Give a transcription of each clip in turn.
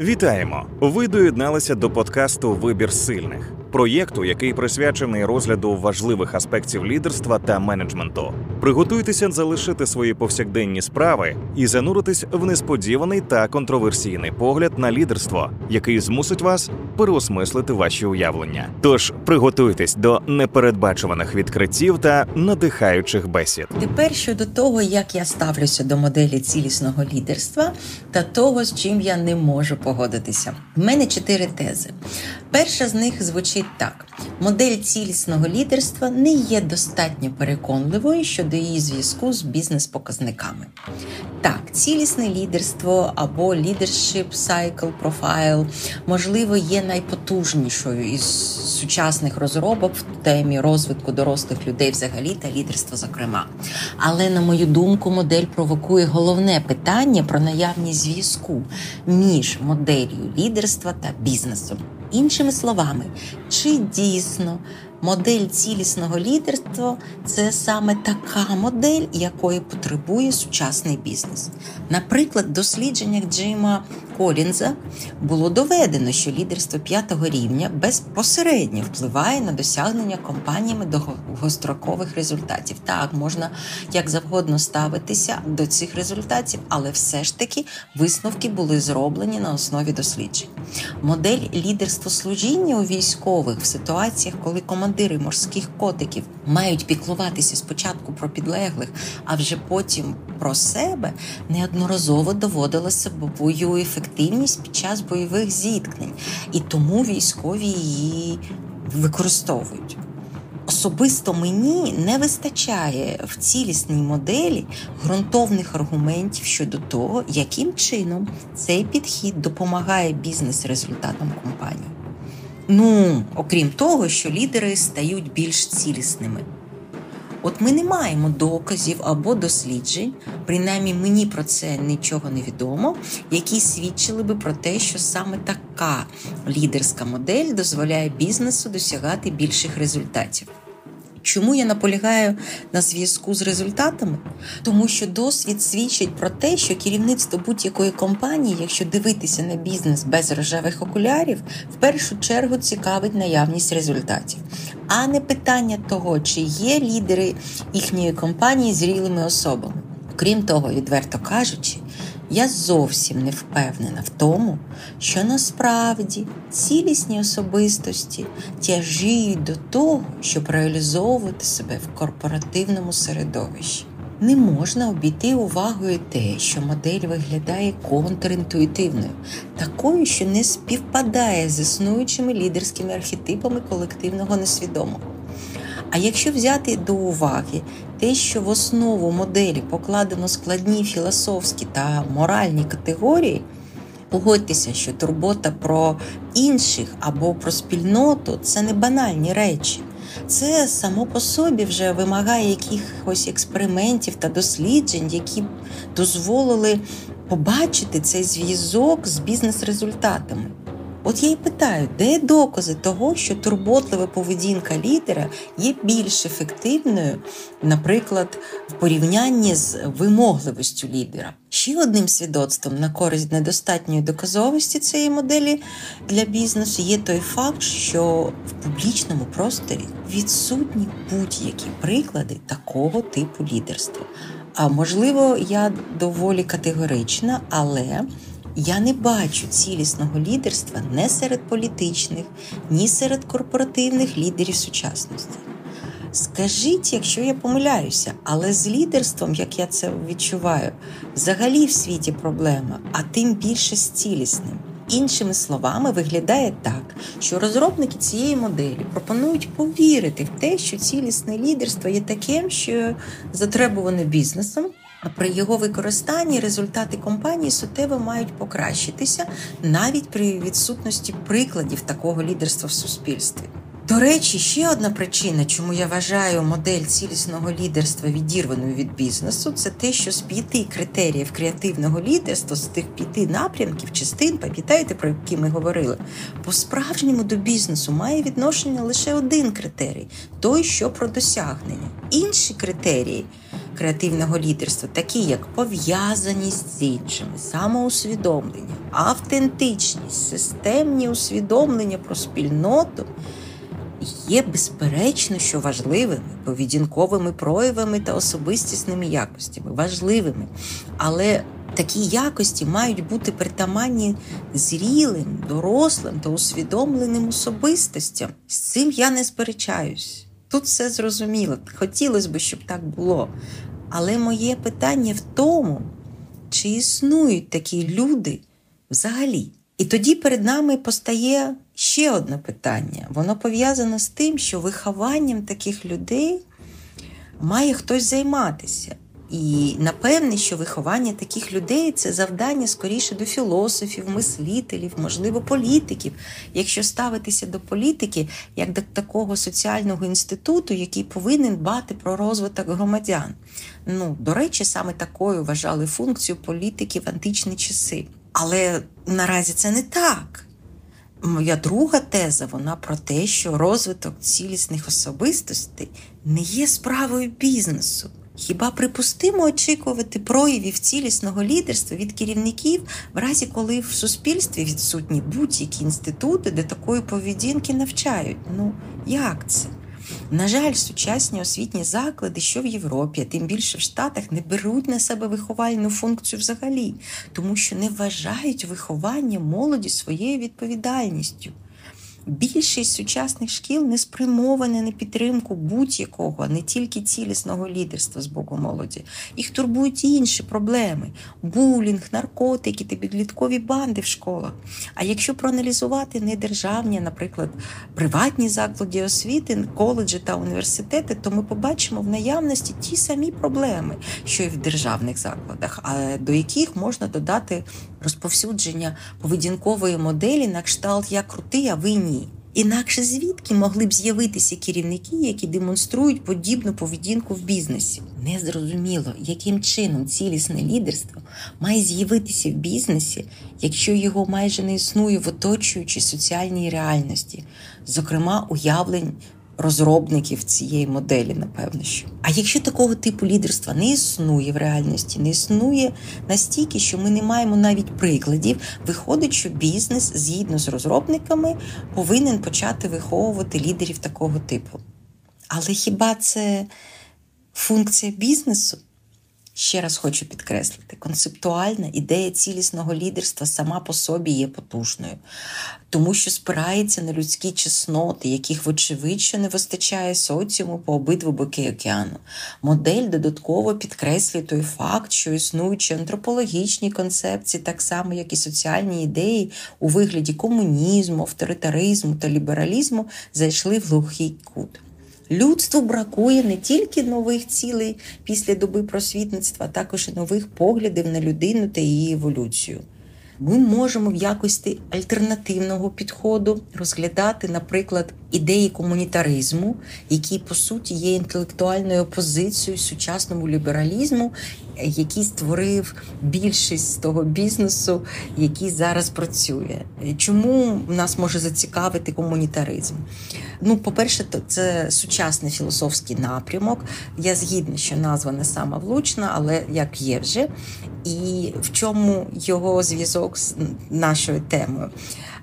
Вітаємо! Ви доєдналися до подкасту Вибір сильних проєкту, який присвячений розгляду важливих аспектів лідерства та менеджменту. Приготуйтеся залишити свої повсякденні справи і зануритись в несподіваний та контроверсійний погляд на лідерство, який змусить вас переосмислити ваші уявлення. Тож приготуйтесь до непередбачуваних відкриттів та надихаючих бесід. Тепер щодо того, як я ставлюся до моделі цілісного лідерства та того, з чим я не можу погодитися. В мене чотири тези. Перша з них звучить так: модель цілісного лідерства не є достатньо переконливою щодо її зв'язку з бізнес-показниками. Так, цілісне лідерство або leadership cycle profile, можливо, є найпотужнішою із сучасних розробок в темі розвитку дорослих людей взагалі та лідерства, зокрема. Але, на мою думку, модель провокує головне питання про наявність зв'язку між моделлю лідерства та бізнесом. Іншими словами, чи дійсно модель цілісного лідерства це саме така модель, якої потребує сучасний бізнес? Наприклад, в дослідженнях Джима Колінза було доведено, що лідерство п'ятого рівня безпосередньо впливає на досягнення компаніями довгострокових результатів. Так, можна як завгодно ставитися до цих результатів, але все ж таки висновки були зроблені на основі досліджень. Модель лідерства служіння у військових в ситуаціях, коли командири морських котиків мають піклуватися спочатку про підлеглих, а вже потім про себе, неодноразово доводилося бою ефективність під час бойових зіткнень, і тому військові її використовують. Особисто мені не вистачає в цілісній моделі ґрунтовних аргументів щодо того, яким чином цей підхід допомагає бізнес-результатам компанії. Ну, окрім того, що лідери стають більш цілісними. От ми не маємо доказів або досліджень, принаймні мені про це нічого не відомо, які свідчили би про те, що саме така лідерська модель дозволяє бізнесу досягати більших результатів. Чому я наполягаю на зв'язку з результатами? Тому що досвід свідчить про те, що керівництво будь-якої компанії, якщо дивитися на бізнес без рожевих окулярів, в першу чергу цікавить наявність результатів, а не питання того, чи є лідери їхньої компанії зрілими особами. Крім того, відверто кажучи, я зовсім не впевнена в тому, що насправді цілісні особистості тяжіють до того, щоб реалізовувати себе в корпоративному середовищі. Не можна обійти увагою те, що модель виглядає контрінтуїтивною, такою, що не співпадає з існуючими лідерськими архетипами колективного несвідомого. А якщо взяти до уваги те, що в основу моделі покладено складні філософські та моральні категорії, погодьтеся, що турбота про інших або про спільноту це не банальні речі. Це само по собі вже вимагає якихось експериментів та досліджень, які дозволили побачити цей зв'язок з бізнес-результатами. От я й питаю, де докази того, що турботлива поведінка лідера є більш ефективною, наприклад, в порівнянні з вимогливістю лідера? Ще одним свідоцтвом на користь недостатньої доказовості цієї моделі для бізнесу є той факт, що в публічному просторі відсутні будь-які приклади такого типу лідерства. А можливо, я доволі категорична, але я не бачу цілісного лідерства не серед політичних, ні серед корпоративних лідерів сучасності. Скажіть, якщо я помиляюся, але з лідерством, як я це відчуваю, взагалі в світі проблема, а тим більше з цілісним. Іншими словами, виглядає так, що розробники цієї моделі пропонують повірити в те, що цілісне лідерство є таким, що затребуване бізнесом. При його використанні результати компанії суттєво мають покращитися навіть при відсутності прикладів такого лідерства в суспільстві. До речі, ще одна причина, чому я вважаю модель цілісного лідерства відірваною від бізнесу, це те, що з п'яти критеріїв креативного лідерства, з тих п'яти напрямків, частин, пам'ятаєте, про які ми говорили, по справжньому до бізнесу має відношення лише один критерій той, що про досягнення. Інші критерії креативного лідерства, такі як пов'язаність з іншими, самоусвідомлення, автентичність, системні усвідомлення про спільноту, є безперечно, що важливими поведінковими проявами та особистісними якостями, важливими. Але такі якості мають бути притаманні зрілим, дорослим та усвідомленим особистостям. З цим я не сперечаюсь. Тут все зрозуміло. Хотілося б, щоб так було. Але моє питання в тому, чи існують такі люди взагалі. І тоді перед нами постає ще одне питання. Воно пов'язане з тим, що вихованням таких людей має хтось займатися. І напевне, що виховання таких людей це завдання скоріше до філософів, мислителів, можливо, політиків, якщо ставитися до політики як до такого соціального інституту, який повинен дбати про розвиток громадян. Ну, до речі, саме такою вважали функцію політики в античні часи. Але наразі це не так. Моя друга теза вона про те, що розвиток цілісних особистостей не є справою бізнесу. Хіба припустимо очікувати проявів цілісного лідерства від керівників, в разі коли в суспільстві відсутні будь-які інститути, де такої поведінки навчають? Ну як це? На жаль, сучасні освітні заклади, що в Європі, а тим більше в Штатах, не беруть на себе виховальну функцію взагалі, тому що не вважають виховання молоді своєю відповідальністю. Більшість сучасних шкіл не спрямована на підтримку будь-якого, не тільки цілісного лідерства з боку молоді. Їх турбують інші проблеми: булінг, наркотики та підліткові банди в школах. А якщо проаналізувати не державні, наприклад, приватні заклади освіти, коледжі та університети, то ми побачимо в наявності ті самі проблеми, що і в державних закладах, до яких можна додати розповсюдження поведінкової моделі на кшталт Я крутий, а ви ні. Інакше звідки могли б з'явитися керівники, які демонструють подібну поведінку в бізнесі? Незрозуміло, яким чином цілісне лідерство має з'явитися в бізнесі, якщо його майже не існує в оточуючій соціальній реальності, зокрема уявлень розробників цієї моделі, напевно. що. А якщо такого типу лідерства не існує в реальності, не існує настільки, що ми не маємо навіть прикладів, виходить, що бізнес згідно з розробниками повинен почати виховувати лідерів такого типу. Але хіба це функція бізнесу? Ще раз хочу підкреслити, концептуальна ідея цілісного лідерства сама по собі є потужною, тому що спирається на людські чесноти, яких, вочевидь, не вистачає соціуму по обидву боки океану. Модель додатково підкреслює той факт, що існуючі антропологічні концепції, так само як і соціальні ідеї у вигляді комунізму, авторитаризму та лібералізму, зайшли в глухий кут. Людству бракує не тільки нових цілей після доби просвітництва, а також і нових поглядів на людину та її еволюцію. Ми можемо в якості альтернативного підходу розглядати, наприклад, ідеї комунітаризму, які по суті є інтелектуальною опозицією сучасному лібералізму, який створив більшість того бізнесу, який зараз працює. Чому нас може зацікавити комунітаризм? Ну, по-перше, це сучасний філософський напрямок. Я згідна, що назва не сама влучна, але як є вже. І в чому його зв'язок з нашою темою?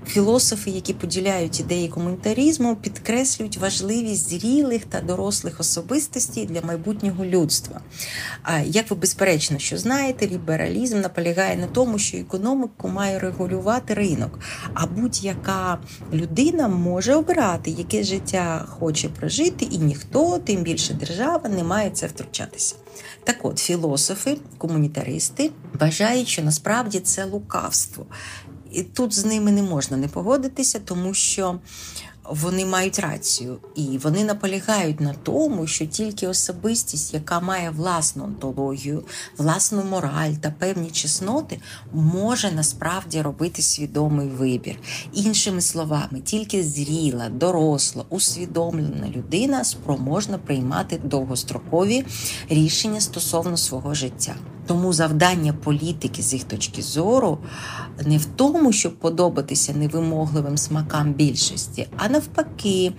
Філософи, які поділяють ідеї комунітарізму, підкреслюють важливість зрілих та дорослих особистостей для майбутнього людства. А як ви безперечно, що знаєте, лібералізм наполягає на тому, що економіку має регулювати ринок, а будь-яка людина може обирати, яке життя хоче прожити, і ніхто, тим більше держава, не має це втручатися. Так от, філософи, комунітаристи вважають, що насправді це лукавство. І тут з ними не можна не погодитися, тому що вони мають рацію, і вони наполягають на тому, що тільки особистість, яка має власну онтологію, власну мораль та певні чесноти, може насправді робити свідомий вибір. Іншими словами, тільки зріла, доросла, усвідомлена людина спроможна приймати довгострокові рішення стосовно свого життя. Тому завдання політики з їх точки зору не в тому, щоб подобатися невимогливим смакам більшості, а навпаки,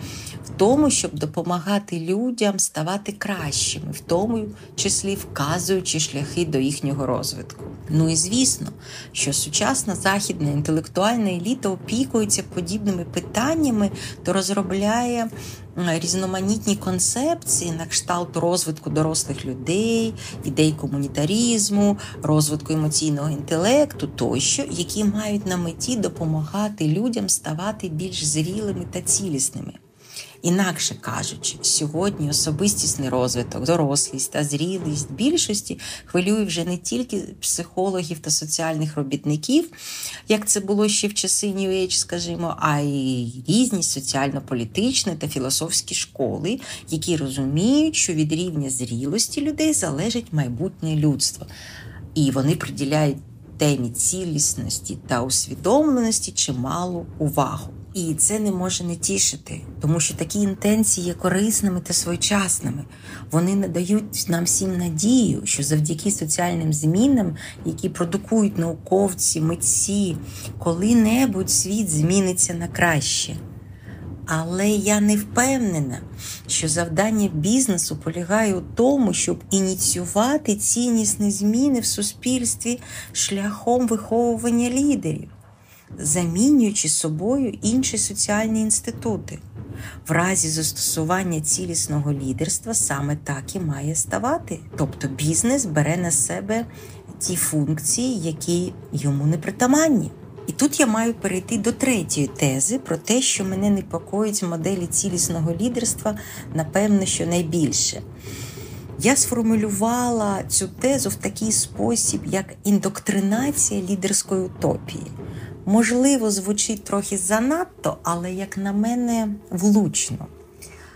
в тому, щоб допомагати людям ставати кращими, в тому числі вказуючи шляхи до їхнього розвитку. Ну і звісно, що сучасна західна інтелектуальна еліта опікується подібними питаннями, то розробляє різноманітні концепції на кшталт розвитку дорослих людей, ідей комунітарізму, розвитку емоційного інтелекту тощо, які мають на меті допомагати людям ставати більш зрілими та цілісними. Інакше кажучи, сьогодні особистісний розвиток, дорослість та зрілість більшості хвилює вже не тільки психологів та соціальних робітників, як це було ще в часи New Age, скажімо, а й різні соціально-політичні та філософські школи, які розуміють, що від рівня зрілості людей залежить майбутнє людство, і вони приділяють темі цілісності та усвідомленості чималу увагу. І це не може не тішити, тому що такі інтенції є корисними та своєчасними. Вони надають нам всім надію, що завдяки соціальним змінам, які продукують науковці, митці, коли-небудь світ зміниться на краще. Але я не впевнена, що завдання бізнесу полягає у тому, щоб ініціювати ціннісні зміни в суспільстві шляхом виховування лідерів замінюючи собою інші соціальні інститути. В разі застосування цілісного лідерства саме так і має ставати. Тобто бізнес бере на себе ті функції, які йому не притаманні. І тут я маю перейти до третьої тези про те, що мене непокоїть моделі цілісного лідерства, напевно, що найбільше. Я сформулювала цю тезу в такий спосіб, як індоктринація лідерської утопії. Можливо, звучить трохи занадто, але, як на мене, влучно.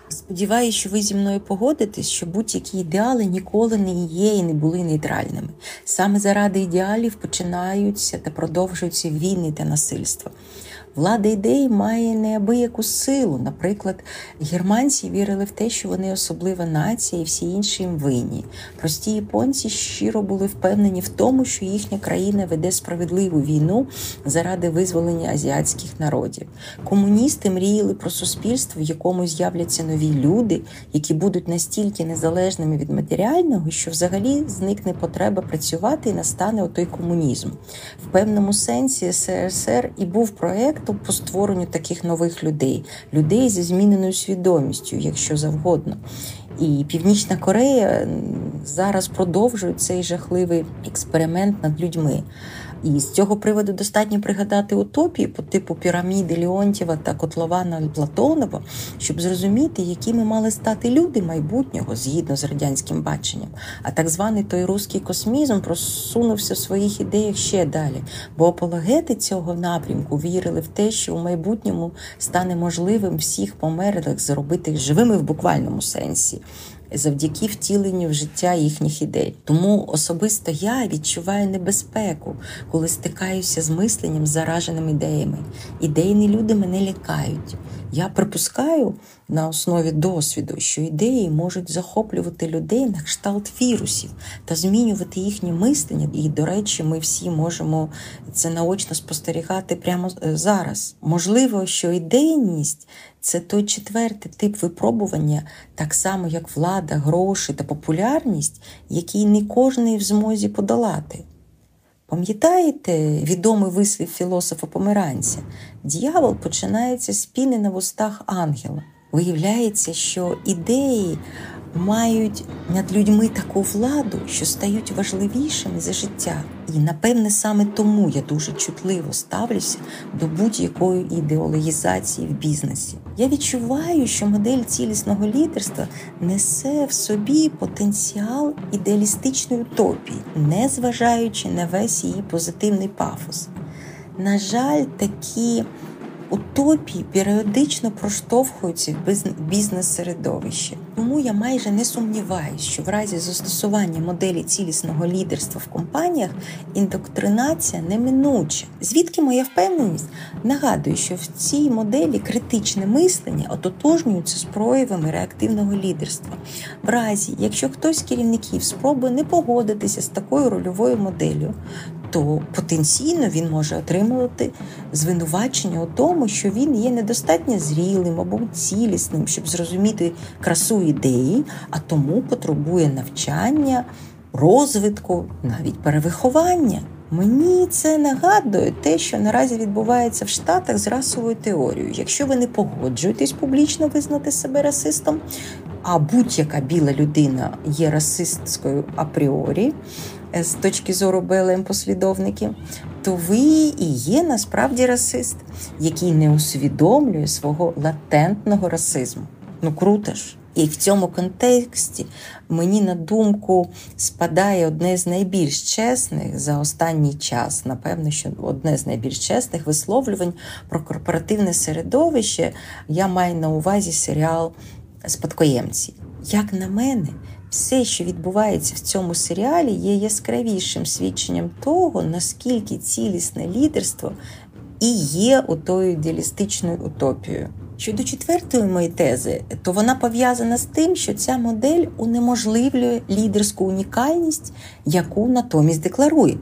Сподіваюсь, що ви зі мною погодитесь, що будь-які ідеали ніколи не є і не були нейтральними. Саме заради ідеалів починаються та продовжуються війни та насильство. Влада ідей має неабияку силу. Наприклад, германці вірили в те, що вони особлива нація, і всі інші їм винні. Прості японці щиро були впевнені в тому, що їхня країна веде справедливу війну заради визволення азіатських народів. Комуністи мріяли про суспільство, в якому з'являться нові люди, які будуть настільки незалежними від матеріального, що взагалі зникне потреба працювати і настане отой комунізм. В певному сенсі СРСР і був проект проєкту по створенню таких нових людей, людей зі зміненою свідомістю, якщо завгодно. І Північна Корея зараз продовжує цей жахливий експеримент над людьми. І з цього приводу достатньо пригадати утопії по типу піраміди Леонтьєва та Котлована Платонова, щоб зрозуміти, якими мали стати люди майбутнього згідно з радянським баченням. А так званий той руський космізм просунувся в своїх ідеях ще далі. Бо апологети цього напрямку вірили в те, що у майбутньому стане можливим всіх померлих зробити живими в буквальному сенсі завдяки втіленню в життя їхніх ідей. Тому особисто я відчуваю небезпеку, коли стикаюся з мисленням, зараженим ідеями. Ідейні люди мене лякають. Я припускаю на основі досвіду, що ідеї можуть захоплювати людей на кшталт вірусів та змінювати їхнє мислення. І, до речі, ми всі можемо це наочно спостерігати прямо е, зараз. Можливо, що ідейність це той четвертий тип випробування, так само як влада, гроші та популярність, який не кожний в змозі подолати. Пам'ятаєте відомий вислів філософа Померанця? Д'явол починається з піни на вустах ангела. Виявляється, що ідеї мають над людьми таку владу, що стають важливішими за життя. І напевне саме тому я дуже чутливо ставлюся до будь-якої ідеологізації в бізнесі. Я відчуваю, що модель цілісного лідерства несе в собі потенціал ідеалістичної утопії, не зважаючи на весь її позитивний пафос. На жаль, такі утопії періодично проштовхуються в бізнес-середовище. Тому я майже не сумніваюся, що в разі застосування моделі цілісного лідерства в компаніях індоктринація неминуча. Звідки моя впевненість? Нагадую, що в цій моделі критичне мислення ототожнюється з проявами реактивного лідерства. В разі, якщо хтось з керівників спробує не погодитися з такою рольовою моделлю, то потенційно він може отримувати звинувачення у тому, що він є недостатньо зрілим або цілісним, щоб зрозуміти красу ідеї, а тому потребує навчання, розвитку, навіть перевиховання. Мені це нагадує те, що наразі відбувається в Штатах з расовою теорією. Якщо ви не погоджуєтесь публічно визнати себе расистом, а будь-яка біла людина є расистською апріорі, з точки зору БЛМ послідовників, то ви і є насправді расист, який не усвідомлює свого латентного расизму. Ну круто ж. І в цьому контексті мені на думку спадає одне з найбільш чесних за останній час, напевно, що одне з найбільш чесних висловлювань про корпоративне середовище. Я маю на увазі серіал Спадкоємці. Як на мене, все, що відбувається в цьому серіалі, є яскравішим свідченням того, наскільки цілісне лідерство і є отою ідеалістичною утопією. Щодо четвертої моєї тези, то вона пов'язана з тим, що ця модель унеможливлює лідерську унікальність, яку натомість декларує.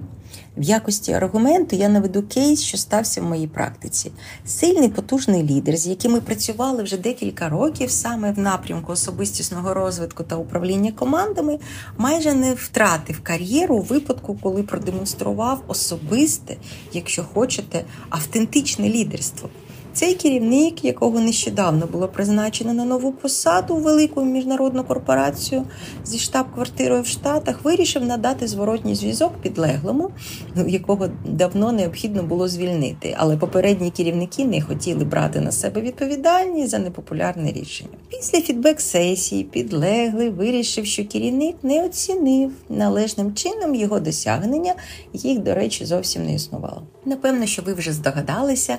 В якості аргументу я наведу кейс, що стався в моїй практиці. Сильний потужний лідер, з яким ми працювали вже декілька років, саме в напрямку особистісного розвитку та управління командами, майже не втратив кар'єру у випадку, коли продемонстрував особисте, якщо хочете, автентичне лідерство. Цей керівник, якого нещодавно було призначено на нову посаду у велику міжнародну корпорацію зі штаб-квартирою в Штатах, вирішив надати зворотній зв'язок підлеглому, якого давно необхідно було звільнити. Але попередні керівники не хотіли брати на себе відповідальність за непопулярне рішення. Після фідбек-сесії підлеглий вирішив, що керівник не оцінив належним чином його досягнення, їх, до речі, зовсім не існувало. Напевно, що ви вже здогадалися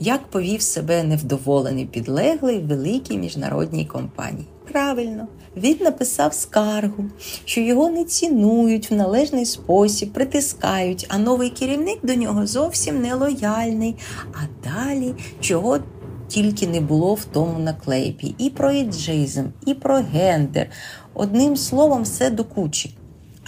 як повів себе невдоволений підлеглий великій міжнародній компанії. Правильно, він написав скаргу, що його не цінують в належний спосіб, притискають, а новий керівник до нього зовсім не лояльний. А далі чого тільки не було в тому наклейпі. І про іджизм, і про гендер. Одним словом, все до кучі.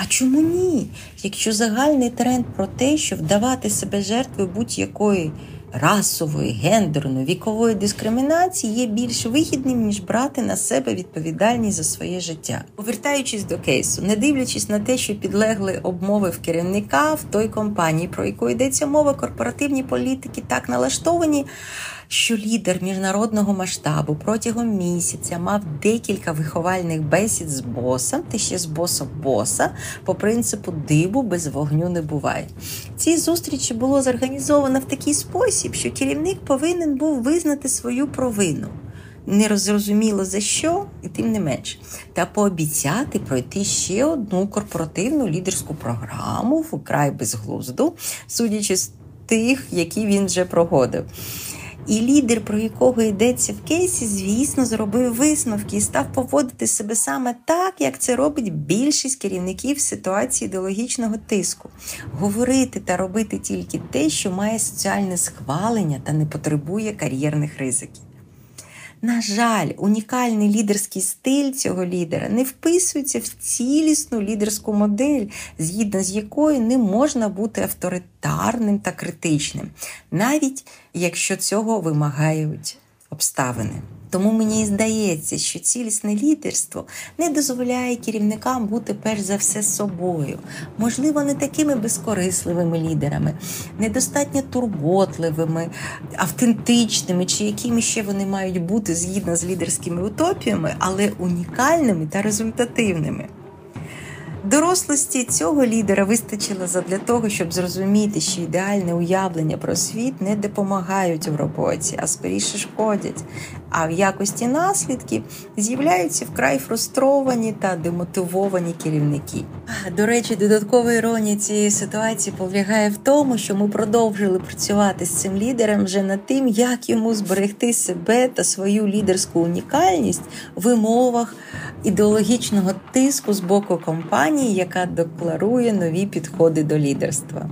А чому ні? Якщо загальний тренд про те, що вдавати себе жертвою будь-якої расової, гендерної, вікової дискримінації є більш вигідним, ніж брати на себе відповідальність за своє життя. Повертаючись до кейсу, не дивлячись на те, що підлегли обмовив керівника в той компанії, про яку йдеться мова, корпоративні політики так налаштовані що лідер міжнародного масштабу протягом місяця мав декілька виховальних бесід з босом, та ще з босом боса, по принципу дибу без вогню не буває. Ці зустрічі було зорганізовано в такий спосіб, що керівник повинен був визнати свою провину. Не розрозуміло за що, і тим не менш, та пообіцяти пройти ще одну корпоративну лідерську програму вкрай безглузду, судячи з тих, які він вже проходив. І лідер, про якого йдеться в кейсі, звісно, зробив висновки і став поводити себе саме так, як це робить більшість керівників в ситуації ідеологічного тиску, говорити та робити тільки те, що має соціальне схвалення та не потребує кар'єрних ризиків. На жаль, унікальний лідерський стиль цього лідера не вписується в цілісну лідерську модель, згідно з якою не можна бути авторитарним та критичним, навіть якщо цього вимагають обставини. Тому мені здається, що цілісне лідерство не дозволяє керівникам бути перш за все собою, можливо, не такими безкорисливими лідерами, недостатньо турботливими, автентичними, чи якими ще вони мають бути згідно з лідерськими утопіями, але унікальними та результативними. Дорослості цього лідера вистачило задля того, щоб зрозуміти, що ідеальне уявлення про світ не допомагають в роботі, а скоріше шкодять. А в якості наслідків з'являються вкрай фрустровані та демотивовані керівники. До речі, додаткова іронія цієї ситуації полягає в тому, що ми продовжили працювати з цим лідером вже над тим, як йому зберегти себе та свою лідерську унікальність в умовах ідеологічного тиску з боку компанії, яка декларує нові підходи до лідерства.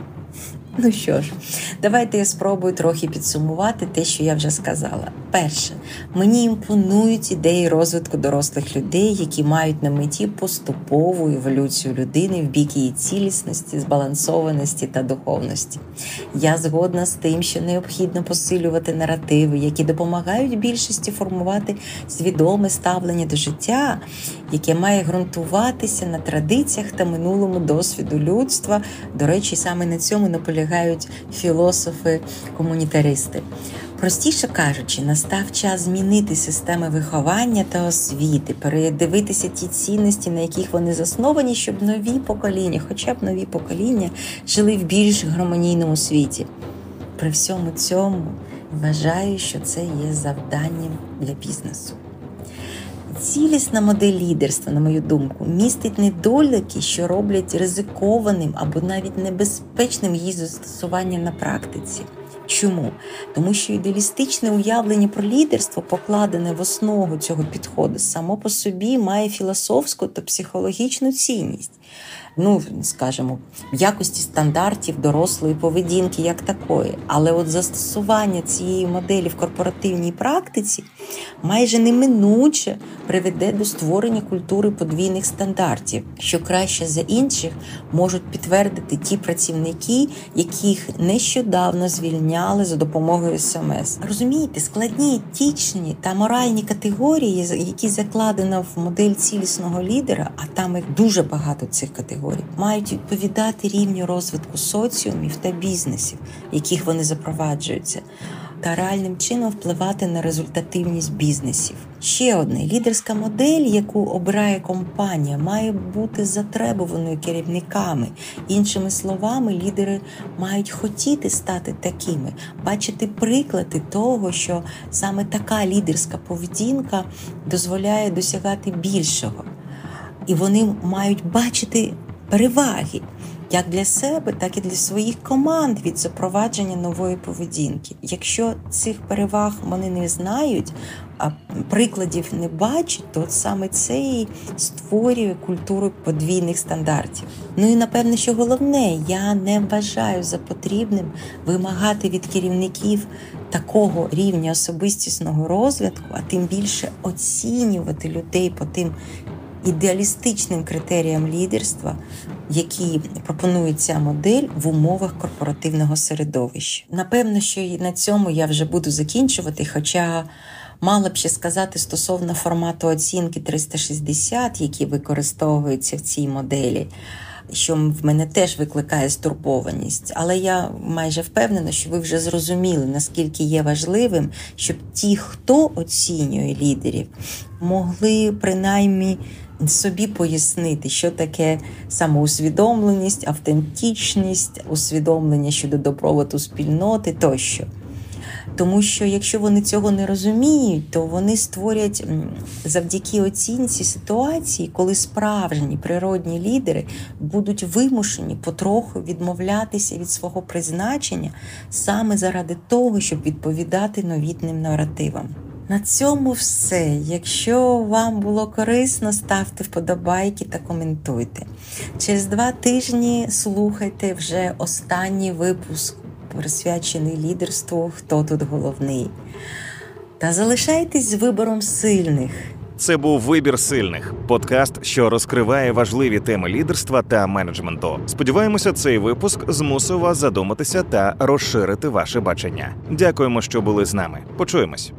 Ну що ж, давайте я спробую трохи підсумувати те, що я вже сказала. Перше, мені імпонують ідеї розвитку дорослих людей, які мають на меті поступову еволюцію людини в бік її цілісності, збалансованості та духовності. Я згодна з тим, що необхідно посилювати наративи, які допомагають більшості формувати свідоме ставлення до життя, яке має ґрунтуватися на традиціях та минулому досвіду людства. До речі, саме на цьому наполягають філософи-комунітаристи. Простіше кажучи, настав час змінити системи виховання та освіти, передивитися ті цінності, на яких вони засновані, щоб нові покоління, хоча б нові покоління, жили в більш гармонійному світі. При всьому цьому вважаю, що це є завданням для бізнесу. Цілісна модель лідерства, на мою думку, містить недоліки, що роблять ризикованим або навіть небезпечним її застосування на практиці. Чому? Тому що ідеалістичне уявлення про лідерство, покладене в основу цього підходу, само по собі має філософську та психологічну цінність. Ну, скажімо, в якості стандартів дорослої поведінки як такої. Але от застосування цієї моделі в корпоративній практиці майже неминуче приведе до створення культури подвійних стандартів, що краще за інших можуть підтвердити ті працівники, яких нещодавно звільняли за допомогою СМС. Розумієте, складні етичні та моральні категорії, які закладено в модель цілісного лідера, а там їх дуже багато цих категорій, мають відповідати рівню розвитку соціумів та бізнесів, в яких вони запроваджуються. Та реальним чином впливати на результативність бізнесів. Ще одне лідерська модель, яку обирає компанія, має бути затребуваною керівниками. Іншими словами, лідери мають хотіти стати такими, бачити приклади того, що саме така лідерська поведінка дозволяє досягати більшого, і вони мають бачити переваги як для себе, так і для своїх команд від запровадження нової поведінки. Якщо цих переваг вони не знають, а прикладів не бачать, то саме це і створює культуру подвійних стандартів. Ну і напевне, що головне, я не вважаю за потрібним вимагати від керівників такого рівня особистісного розвитку, а тим більше оцінювати людей по тим ідеалістичним критеріям лідерства, які пропонує ця модель в умовах корпоративного середовища. Напевно, що і на цьому я вже буду закінчувати, хоча. Мала б ще сказати стосовно формату оцінки 360, який використовується в цій моделі, що в мене теж викликає стурбованість. Але я майже впевнена, що ви вже зрозуміли, наскільки є важливим, щоб ті, хто оцінює лідерів, могли принаймні собі пояснити, що таке самоусвідомленість, автентичність, усвідомлення щодо добробуту спільноти тощо. Тому що якщо вони цього не розуміють, то вони створять завдяки оцінці ситуації, коли справжні природні лідери будуть вимушені потроху відмовлятися від свого призначення саме заради того, щоб відповідати новітним наративам. На цьому все. Якщо вам було корисно, ставте вподобайки та коментуйте. Через два тижні слухайте вже останній випуск, присвячений лідерству, хто тут головний. Та залишайтесь з вибором сильних. Це був вибір сильних подкаст, що розкриває важливі теми лідерства та менеджменту. Сподіваємося, цей випуск змусив вас задуматися та розширити ваше бачення. Дякуємо, що були з нами. Почуємось.